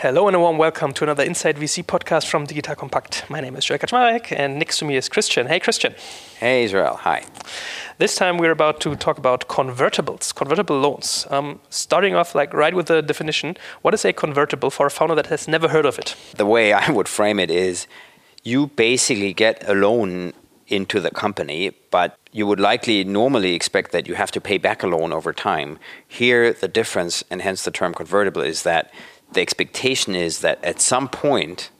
Hello and a warm welcome to another Inside VC podcast from Digital Kompakt. My name is Joel Kaczmarek and next to me is Christian. Hey Christian. Hey Israel, hi. This time we're about to talk about convertibles, convertible loans. Um, starting off like right with the definition, what is a convertible for a founder that has never heard of it? The way I would frame it is you basically get a loan into the company, but you would likely normally expect that you have to pay back a loan over time. Here, the difference, and hence the term convertible, is that the expectation is that at some point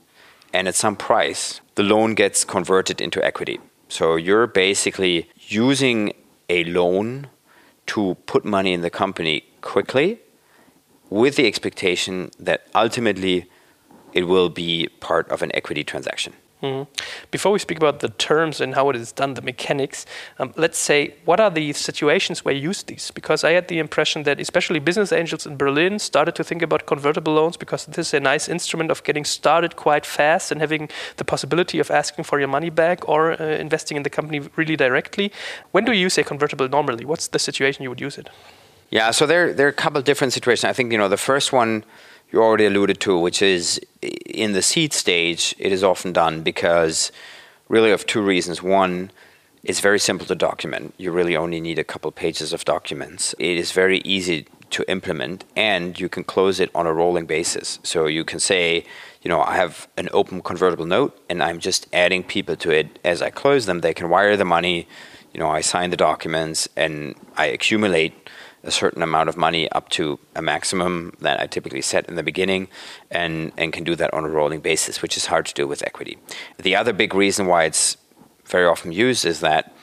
and at some price, the loan gets converted into equity. So you're basically using a loan to put money in the company quickly with the expectation that ultimately it will be part of an equity transaction. Mm-hmm. Before we speak about the terms and how it is done, the mechanics, um, let's say what are the situations where you use these? Because I had the impression that especially business angels in Berlin started to think about convertible loans because this is a nice instrument of getting started quite fast and having the possibility of asking for your money back or uh, investing in the company really directly. When do you use a convertible normally? What's the situation you would use it? Yeah, so there, there are a couple different situations. I think you know the first one you already alluded to, which is in the seed stage, it is often done because really of two reasons. One, it's very simple to document. You really only need a couple pages of documents. It is very easy to implement and you can close it on a rolling basis. So you can say, you know, I have an open convertible note and I'm just adding people to it as I close them. They can wire the money, you know, I sign the documents and I accumulate a certain amount of money up to a maximum that I typically set in the beginning and, and can do that on a rolling basis, which is hard to do with equity. The other big reason why it's very often used is that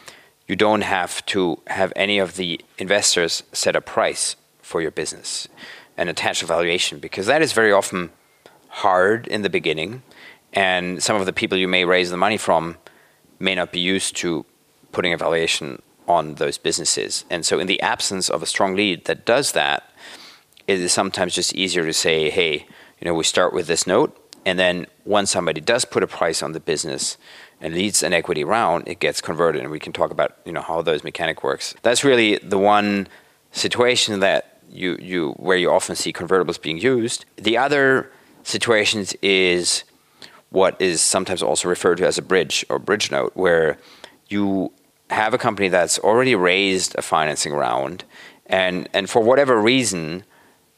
you don't have to have any of the investors set a price for your business and attach a valuation because that is very often hard in the beginning and some of the people you may raise the money from may not be used to putting a valuation on those businesses. And so, in the absence of a strong lead that does that, it is sometimes just easier to say, hey, you know, we start with this note, and then once somebody does put a price on the business and leads an equity round, it gets converted, and we can talk about you know how those mechanic works. That's really the one situation that you you where you often see convertibles being used. The other situations is what is sometimes also referred to as a bridge or bridge note, where you have a company that's already raised a financing round and, and for whatever reason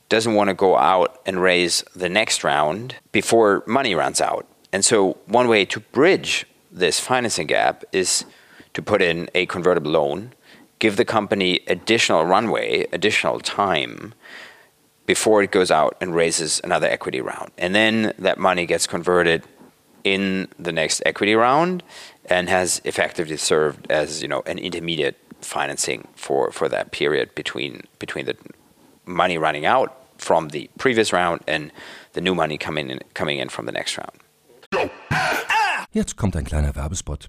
doesn't want to go out and raise the next round before money runs out. And so, one way to bridge this financing gap is to put in a convertible loan, give the company additional runway, additional time before it goes out and raises another equity round. And then that money gets converted in the next equity round and has effectively served as you know an intermediate financing for, for that period between between the money running out from the previous round and the new money coming in, coming in from the next round. Jetzt kommt ein kleiner Werbespot.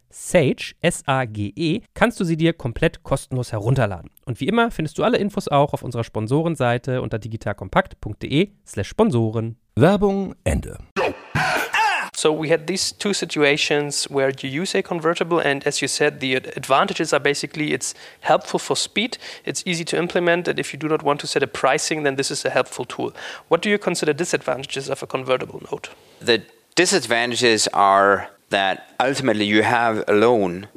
Sage, S-A-G-E, kannst du sie dir komplett kostenlos herunterladen. Und wie immer findest du alle Infos auch auf unserer Sponsorenseite unter digitalkompakt.de/slash Sponsoren. Werbung Ende. So we had these two situations where you use a convertible, and as you said, the advantages are basically it's helpful for speed, it's easy to implement, and if you do not want to set a pricing, then this is a helpful tool. What do you consider disadvantages of a convertible note? The disadvantages are that ultimately you have a loan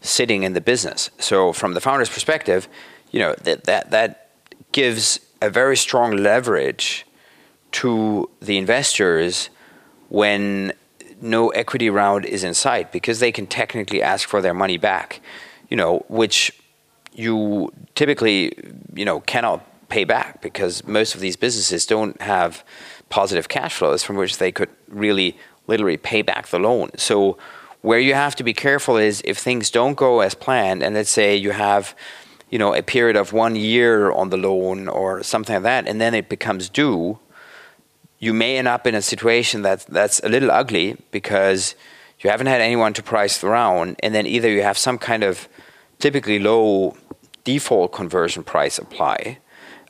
sitting in the business. So from the founder's perspective, you know that that that gives a very strong leverage to the investors when no equity round is in sight because they can technically ask for their money back, you know, which you typically, you know, cannot pay back because most of these businesses don't have positive cash flows from which they could really literally pay back the loan. So where you have to be careful is if things don't go as planned and let's say you have you know a period of 1 year on the loan or something like that and then it becomes due you may end up in a situation that that's a little ugly because you haven't had anyone to price the round, and then either you have some kind of typically low default conversion price apply,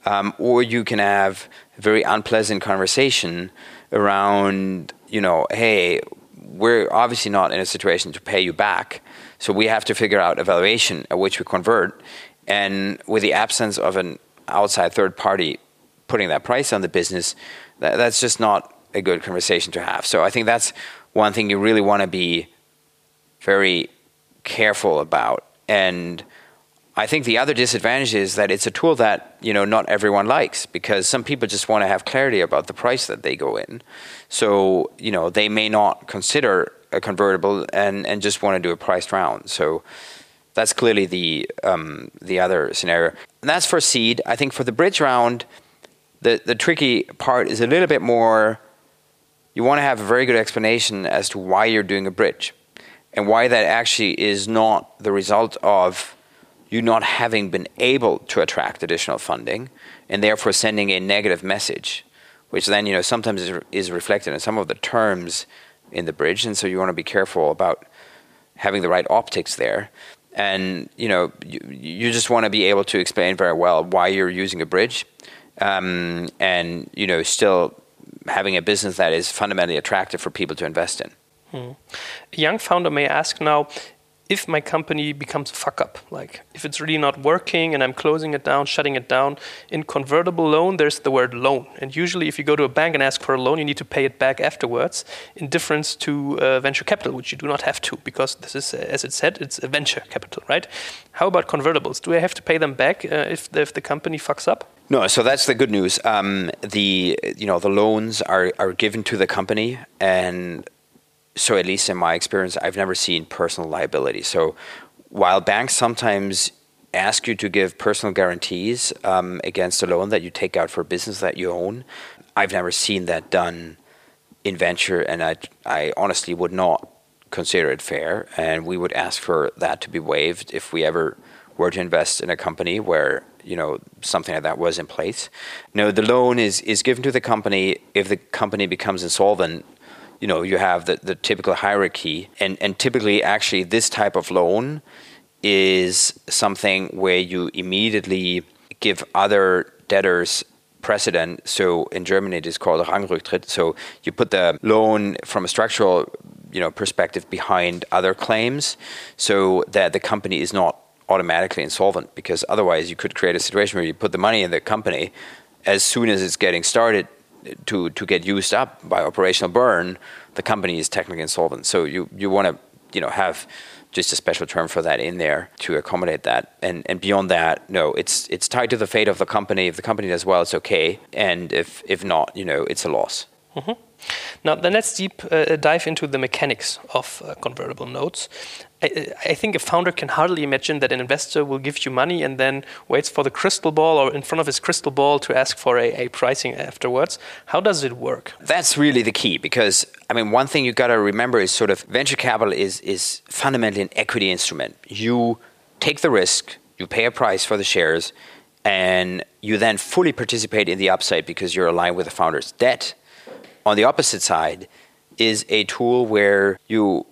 um, or you can have a very unpleasant conversation around, you know, hey, we're obviously not in a situation to pay you back, so we have to figure out a valuation at which we convert, and with the absence of an outside third party putting that price on the business, that, that's just not a good conversation to have. So I think that's one thing you really want to be very careful about. And I think the other disadvantage is that it's a tool that you know not everyone likes because some people just want to have clarity about the price that they go in. So you know they may not consider a convertible and and just want to do a priced round. So that's clearly the um, the other scenario. And that's for seed. I think for the bridge round, the, the tricky part is a little bit more you want to have a very good explanation as to why you're doing a bridge and why that actually is not the result of you not having been able to attract additional funding and therefore sending a negative message which then you know sometimes is, is reflected in some of the terms in the bridge and so you want to be careful about having the right optics there and you know you, you just want to be able to explain very well why you're using a bridge um, and you know still having a business that is fundamentally attractive for people to invest in. Hmm. A young founder may ask now, if my company becomes a fuck up, like if it's really not working and I'm closing it down, shutting it down, in convertible loan, there's the word loan. And usually, if you go to a bank and ask for a loan, you need to pay it back afterwards, in difference to uh, venture capital, which you do not have to, because this is, uh, as it said, it's a venture capital, right? How about convertibles? Do I have to pay them back uh, if, the, if the company fucks up? No, so that's the good news. Um, the you know the loans are are given to the company, and so at least in my experience, I've never seen personal liability. So while banks sometimes ask you to give personal guarantees um, against a loan that you take out for a business that you own, I've never seen that done in venture, and I, I honestly would not consider it fair. And we would ask for that to be waived if we ever were to invest in a company where you know something like that was in place. No, the loan is is given to the company if the company becomes insolvent you know you have the, the typical hierarchy. And and typically actually this type of loan is something where you immediately give other debtors precedent. So in germany it is called rangrücktritt so you put the loan from a structural you know perspective behind other claims so that the company is not automatically insolvent because otherwise you could create a situation where you put the money in the company. As soon as it's getting started to to get used up by operational burn, the company is technically insolvent. So you you want to you know have just a special term for that in there to accommodate that. And and beyond that, no, it's it's tied to the fate of the company. If the company does well, it's okay, and if if not, you know, it's a loss. Mm-hmm. Now, then let's deep uh, dive into the mechanics of uh, convertible notes. I, I, think a founder can hardly imagine that an investor will give you money and then waits for the crystal ball or in front of his crystal ball to ask for a, a pricing afterwards. How does it work? That's really the key because, I mean, one thing you got to remember is sort of venture capital is, is fundamentally an equity instrument. You take the risk, you pay a price for the shares, and you then fully participate in the upside because you're aligned with the founder's debt on the opposite side is a tool where you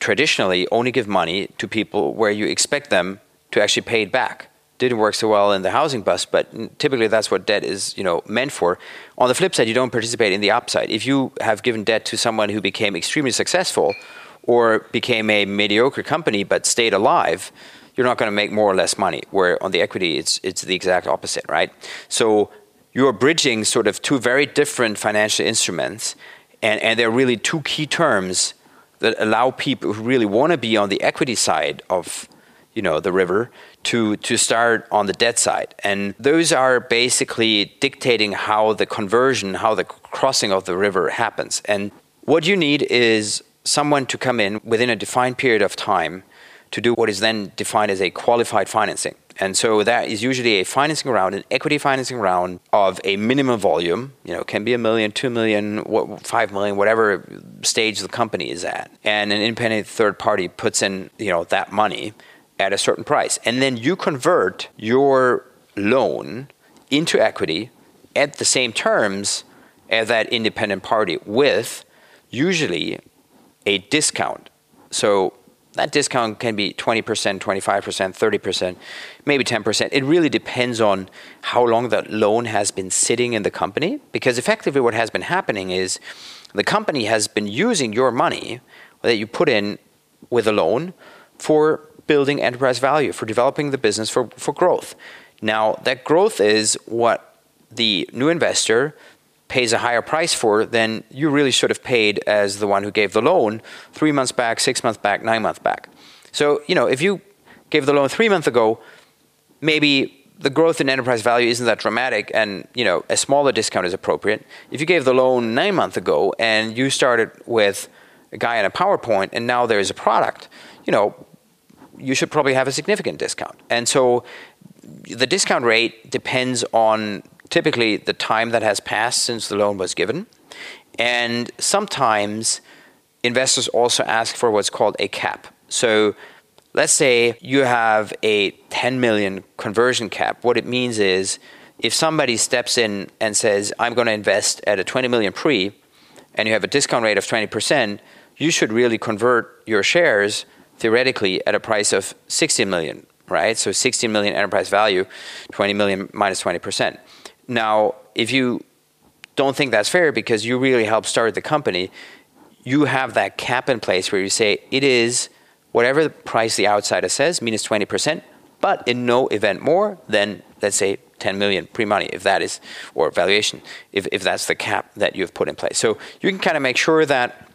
traditionally only give money to people where you expect them to actually pay it back. Didn't work so well in the housing bust, but typically that's what debt is, you know, meant for. On the flip side, you don't participate in the upside. If you have given debt to someone who became extremely successful or became a mediocre company but stayed alive, you're not going to make more or less money. Where on the equity, it's it's the exact opposite, right? So you are bridging sort of two very different financial instruments, and, and they're really two key terms that allow people who really want to be on the equity side of you know the river to to start on the debt side. And those are basically dictating how the conversion how the crossing of the river happens. And what you need is someone to come in within a defined period of time to do what is then defined as a qualified financing and so that is usually a financing round, an equity financing round of a minimum volume. You know, can be a million, two million, five million, whatever stage the company is at. And an independent third party puts in, you know, that money at a certain price. And then you convert your loan into equity at the same terms as that independent party with usually a discount. So that discount can be 20%, 25%, 30%, maybe 10%. It really depends on how long that loan has been sitting in the company. Because effectively, what has been happening is the company has been using your money that you put in with a loan for building enterprise value, for developing the business for, for growth. Now, that growth is what the new investor pays a higher price for than you really should have paid as the one who gave the loan three months back, six months back, nine months back. So, you know, if you gave the loan three months ago, maybe the growth in enterprise value isn't that dramatic and you know a smaller discount is appropriate if you gave the loan nine months ago and you started with a guy in a powerpoint and now there's a product you know you should probably have a significant discount. And so the discount rate depends on typically the time that has passed since the loan was given. And sometimes investors also ask for what's called a cap. So let's say you have a 10 million conversion cap. What it means is if somebody steps in and says, I'm going to invest at a 20 million pre, and you have a discount rate of 20%, you should really convert your shares theoretically at a price of 16 million, right? So 16 million enterprise value, 20 million minus 20%. Now, if you don't think that's fair because you really helped start the company, you have that cap in place where you say it is whatever the price the outsider says, minus 20%, but in no event more than, let's say, 10 million pre-money if that is or valuation if, if that's the cap that you've put in place. So you can kind of make sure that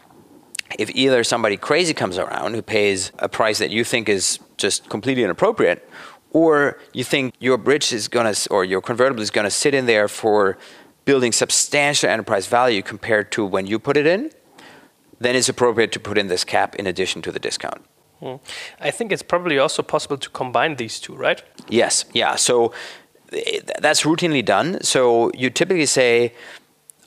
if either somebody crazy comes around who pays a price that you think is just completely inappropriate, or you think your bridge is going to, or your convertible is going to sit in there for building substantial enterprise value compared to when you put it in, then it's appropriate to put in this cap in addition to the discount. Hmm. I think it's probably also possible to combine these two, right? Yes, yeah. So eh, that's routinely done. So you typically say,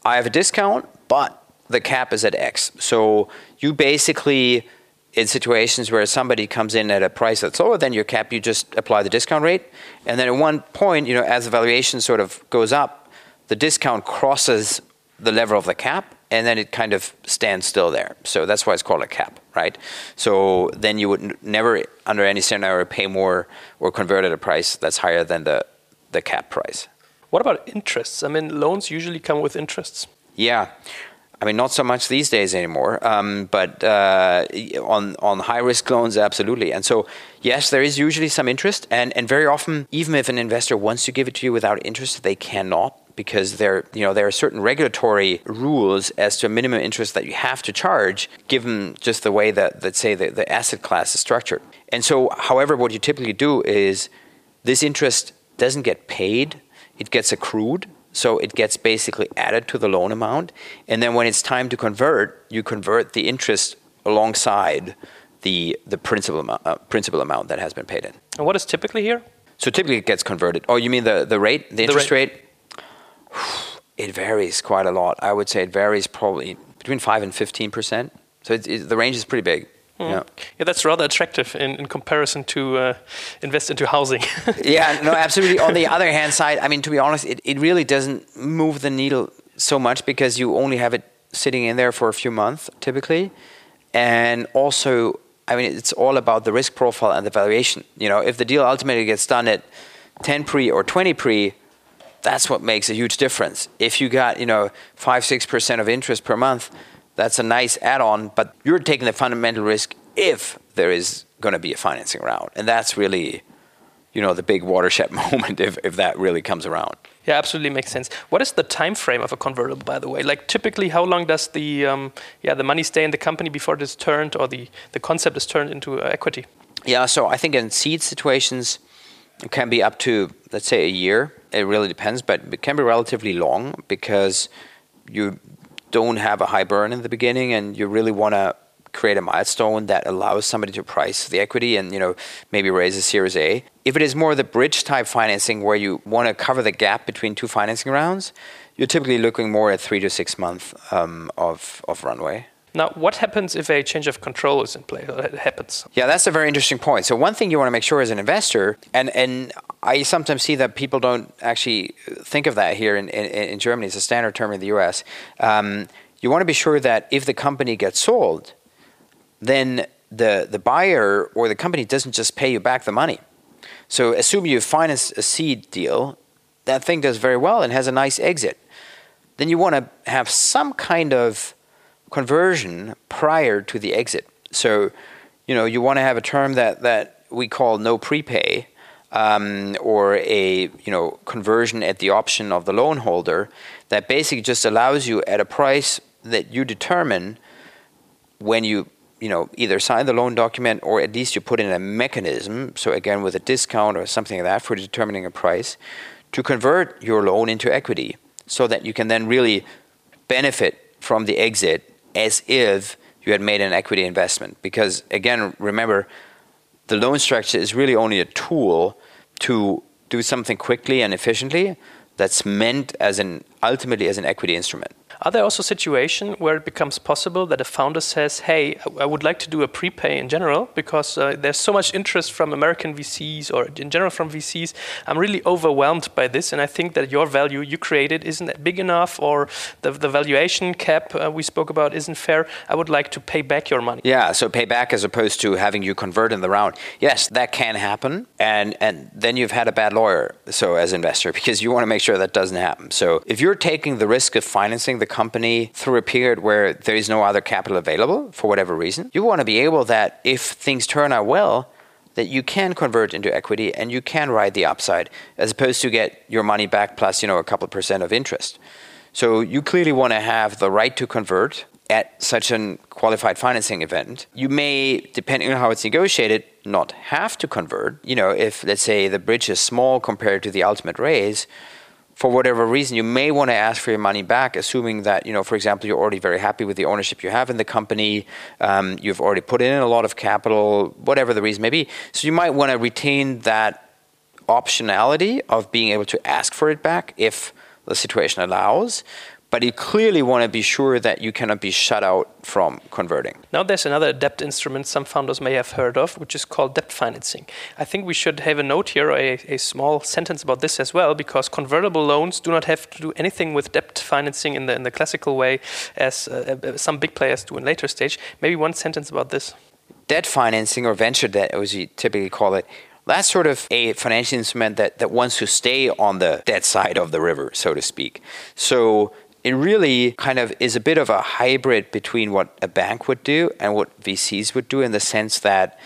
I have a discount, but the cap is at X. So you basically, in situations where somebody comes in at a price that's lower than your cap, you just apply the discount rate. And then at one point, you know, as the valuation sort of goes up, the discount crosses the level of the cap and then it kind of stands still there. So that's why it's called a cap, right? So then you would n- never, under any scenario, pay more or convert at a price that's higher than the, the cap price. What about interests? I mean, loans usually come with interests. Yeah. I mean, not so much these days anymore, um, but uh, on on high risk loans, absolutely. And so, yes, there is usually some interest, and and very often, even if an investor wants to give it to you without interest, they cannot because there you know there are certain regulatory rules as to a minimum interest that you have to charge given just the way that that say the, the asset class is structured and so however what you typically do is this interest doesn't get paid it gets accrued so it gets basically added to the loan amount. And then when it's time to convert, you convert the interest alongside the, the principal, amount, uh, principal amount that has been paid in. And what is typically here? So typically it gets converted. Oh, you mean the, the rate, the interest the rate? rate? It varies quite a lot. I would say it varies probably between 5 and 15%. So it, it, the range is pretty big. Mm. Yeah. yeah, that's rather attractive in, in comparison to uh, invest into housing. yeah, no, absolutely. On the other hand side, I mean, to be honest, it, it really doesn't move the needle so much because you only have it sitting in there for a few months typically. And also, I mean, it's all about the risk profile and the valuation. You know, if the deal ultimately gets done at 10 pre or 20 pre, that's what makes a huge difference. If you got, you know, 5 6% of interest per month, that's a nice add-on, but you're taking the fundamental risk if there is going to be a financing round, and that's really, you know, the big watershed moment if, if that really comes around. Yeah, absolutely makes sense. What is the time frame of a convertible, by the way? Like typically, how long does the um, yeah the money stay in the company before it is turned or the the concept is turned into uh, equity? Yeah, so I think in seed situations, it can be up to, let's say, a year. It really depends, but it can be relatively long because you don't have a high burn in the beginning and you really want to create a milestone that allows somebody to price the equity and you know maybe raise a series a. If it is more the bridge type financing where you want to cover the gap between two financing rounds you're typically looking more at three to six months um, of, of runway now, what happens if a change of control is in play? It happens. Yeah, that's a very interesting point. So one thing you want to make sure as an investor, and and I sometimes see that people don't actually think of that here in, in, in Germany. It's a standard term in the U.S. Um, you want to be sure that if the company gets sold, then the the buyer or the company doesn't just pay you back the money. So assume you finance a seed deal, that thing does very well and has a nice exit. Then you want to have some kind of conversion prior to the exit. So, you know, you want to have a term that, that we call no prepay um, or a, you know, conversion at the option of the loan holder that basically just allows you at a price that you determine when you you know either sign the loan document or at least you put in a mechanism so again with a discount or something like that for determining a price to convert your loan into equity so that you can then really benefit from the exit as if you had made an equity investment. Because again, remember, the loan structure is really only a tool to do something quickly and efficiently that's meant as an ultimately as an equity instrument. Are there also situations where it becomes possible that a founder says, "Hey, I would like to do a prepay in general because uh, there's so much interest from American VCs or in general from VCs. I'm really overwhelmed by this, and I think that your value you created isn't big enough, or the, the valuation cap uh, we spoke about isn't fair. I would like to pay back your money." Yeah, so pay back as opposed to having you convert in the round. Yes, that can happen, and and then you've had a bad lawyer. So as investor, because you want to make sure that doesn't happen. So if you're taking the risk of financing the company through a period where there is no other capital available for whatever reason, you want to be able that if things turn out well, that you can convert into equity and you can ride the upside as opposed to get your money back plus you know a couple percent of interest. So you clearly want to have the right to convert at such a qualified financing event. You may, depending on how it's negotiated, not have to convert. You know, if let's say the bridge is small compared to the ultimate raise, for whatever reason, you may want to ask for your money back, assuming that, you know, for example, you're already very happy with the ownership you have in the company, um, you've already put in a lot of capital, whatever the reason may be. So you might want to retain that optionality of being able to ask for it back if the situation allows but you clearly want to be sure that you cannot be shut out from converting. Now, there's another debt instrument some founders may have heard of, which is called debt financing. I think we should have a note here, a, a small sentence about this as well, because convertible loans do not have to do anything with debt financing in the, in the classical way as uh, uh some big players do in later stage. Maybe one sentence about this. Debt financing or venture debt, as you typically call it, that's sort of a financial instrument that, that wants to stay on the debt side of the river, so to speak. So it really kind of is a bit of a hybrid between what a bank would do and what VCs would do in the sense that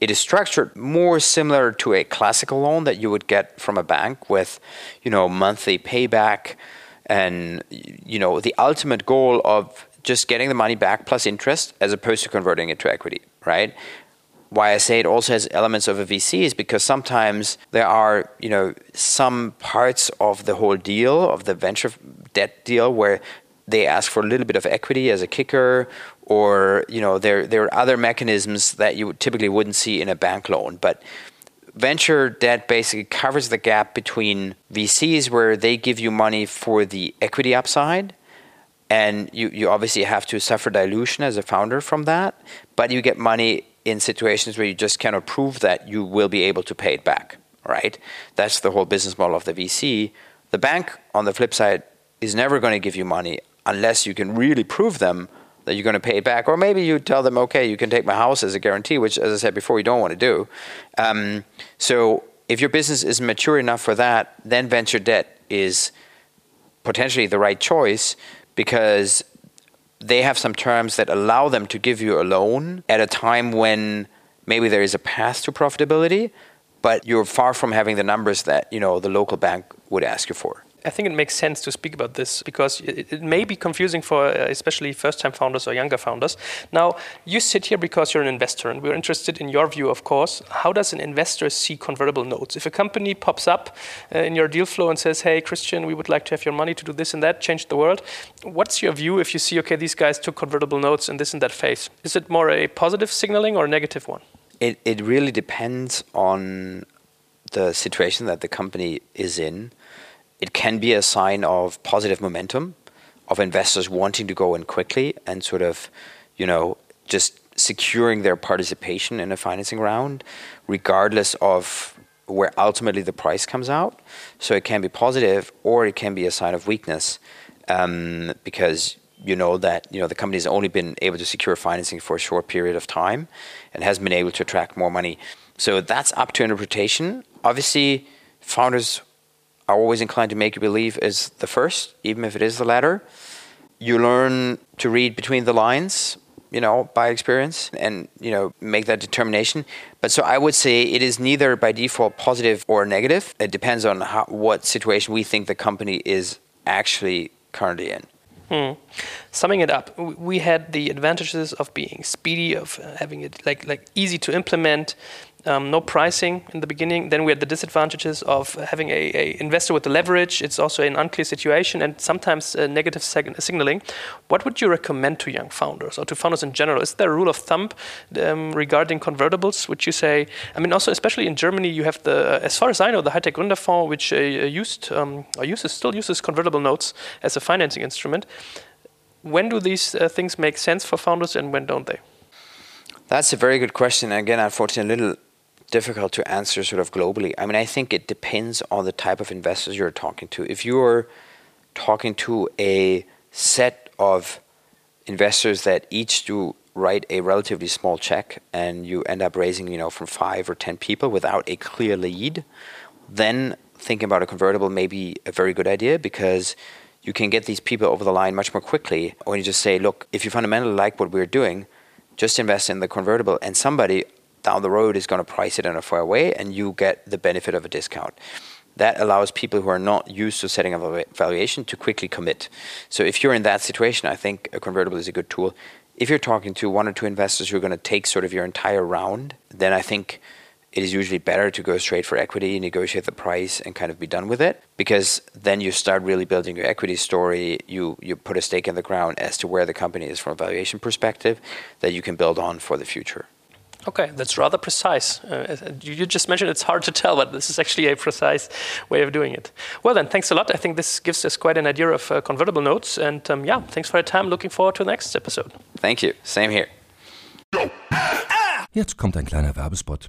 it is structured more similar to a classical loan that you would get from a bank with, you know, monthly payback and you know, the ultimate goal of just getting the money back plus interest as opposed to converting it to equity, right? why I say it also has elements of a VC is because sometimes there are, you know, some parts of the whole deal, of the venture debt deal, where they ask for a little bit of equity as a kicker, or you know, there there are other mechanisms that you typically wouldn't see in a bank loan, but venture debt basically covers the gap between VCs where they give you money for the equity upside and you, you obviously have to suffer dilution as a founder from that but you get money in situations where you just cannot prove that you will be able to pay it back, right? That's the whole business model of the VC. The bank, on the flip side, is never going to give you money unless you can really prove them that you're going to pay it back. Or maybe you tell them, okay, you can take my house as a guarantee, which, as I said before, you don't want to do. Um, so if your business is mature enough for that, then venture debt is potentially the right choice because they have some terms that allow them to give you a loan at a time when maybe there is a path to profitability, but you're far from having the numbers that you know the local bank would ask you for. I think it makes sense to speak about this because it, it may be confusing for uh, especially first time founders or younger founders. Now, you sit here because you're an investor, and we're interested in your view, of course. How does an investor see convertible notes? If a company pops up uh, in your deal flow and says, Hey, Christian, we would like to have your money to do this and that, change the world, what's your view if you see, okay, these guys took convertible notes in this and that phase? Is it more a positive signaling or a negative one? It, it really depends on the situation that the company is in it can be a sign of positive momentum of investors wanting to go in quickly and sort of, you know, just securing their participation in a financing round, regardless of where ultimately the price comes out. So it can be positive, or it can be a sign of weakness, um, because you know that you know the company has only been able to secure financing for a short period of time, and has been able to attract more money. So that's up to interpretation. Obviously, founders are always inclined to make you believe is the first, even if it is the latter. You learn to read between the lines, you know, by experience and, you know, make that determination. But so I would say it is neither by default positive or negative. It depends on how, what situation we think the company is actually currently in. Hmm. Summing it up, we had the advantages of being speedy, of having it like like easy to implement, um, no pricing in the beginning. Then we had the disadvantages of having a, a investor with the leverage. It's also an unclear situation and sometimes uh, negative sig- signaling. What would you recommend to young founders or to founders in general? Is there a rule of thumb um, regarding convertibles? Would you say? I mean, also especially in Germany, you have the, as far as I know, the Hightech Gründerfonds, which uh, used um, or uses still uses convertible notes as a financing instrument. When do these uh, things make sense for founders and when don't they? That's a very good question. Again, unfortunately, a little difficult to answer sort of globally. I mean, I think it depends on the type of investors you're talking to. If you're talking to a set of investors that each do write a relatively small check and you end up raising, you know, from five or ten people without a clear lead, then thinking about a convertible may be a very good idea because you can get these people over the line much more quickly when you just say, look, if you fundamentally like what we're doing, just invest in the convertible and somebody down the road is going to price it in a fair way and you get the benefit of a discount. That allows people who are not used to setting up a valuation to quickly commit. So if you're in that situation, I think a convertible is a good tool. If you're talking to one or two investors who are going to take sort of your entire round, then I think it is usually better to go straight for equity, negotiate the price, and kind of be done with it. Because then you start really building your equity story. You you put a stake in the ground as to where the company is from a valuation perspective that you can build on for the future. Okay, that's rather precise. Uh, you just mentioned it's hard to tell, but this is actually a precise way of doing it. Well, then, thanks a lot. I think this gives us quite an idea of uh, convertible notes. And um, yeah, thanks for your time. Looking forward to the next episode. Thank you. Same here. Jetzt kommt ein kleiner Werbespot.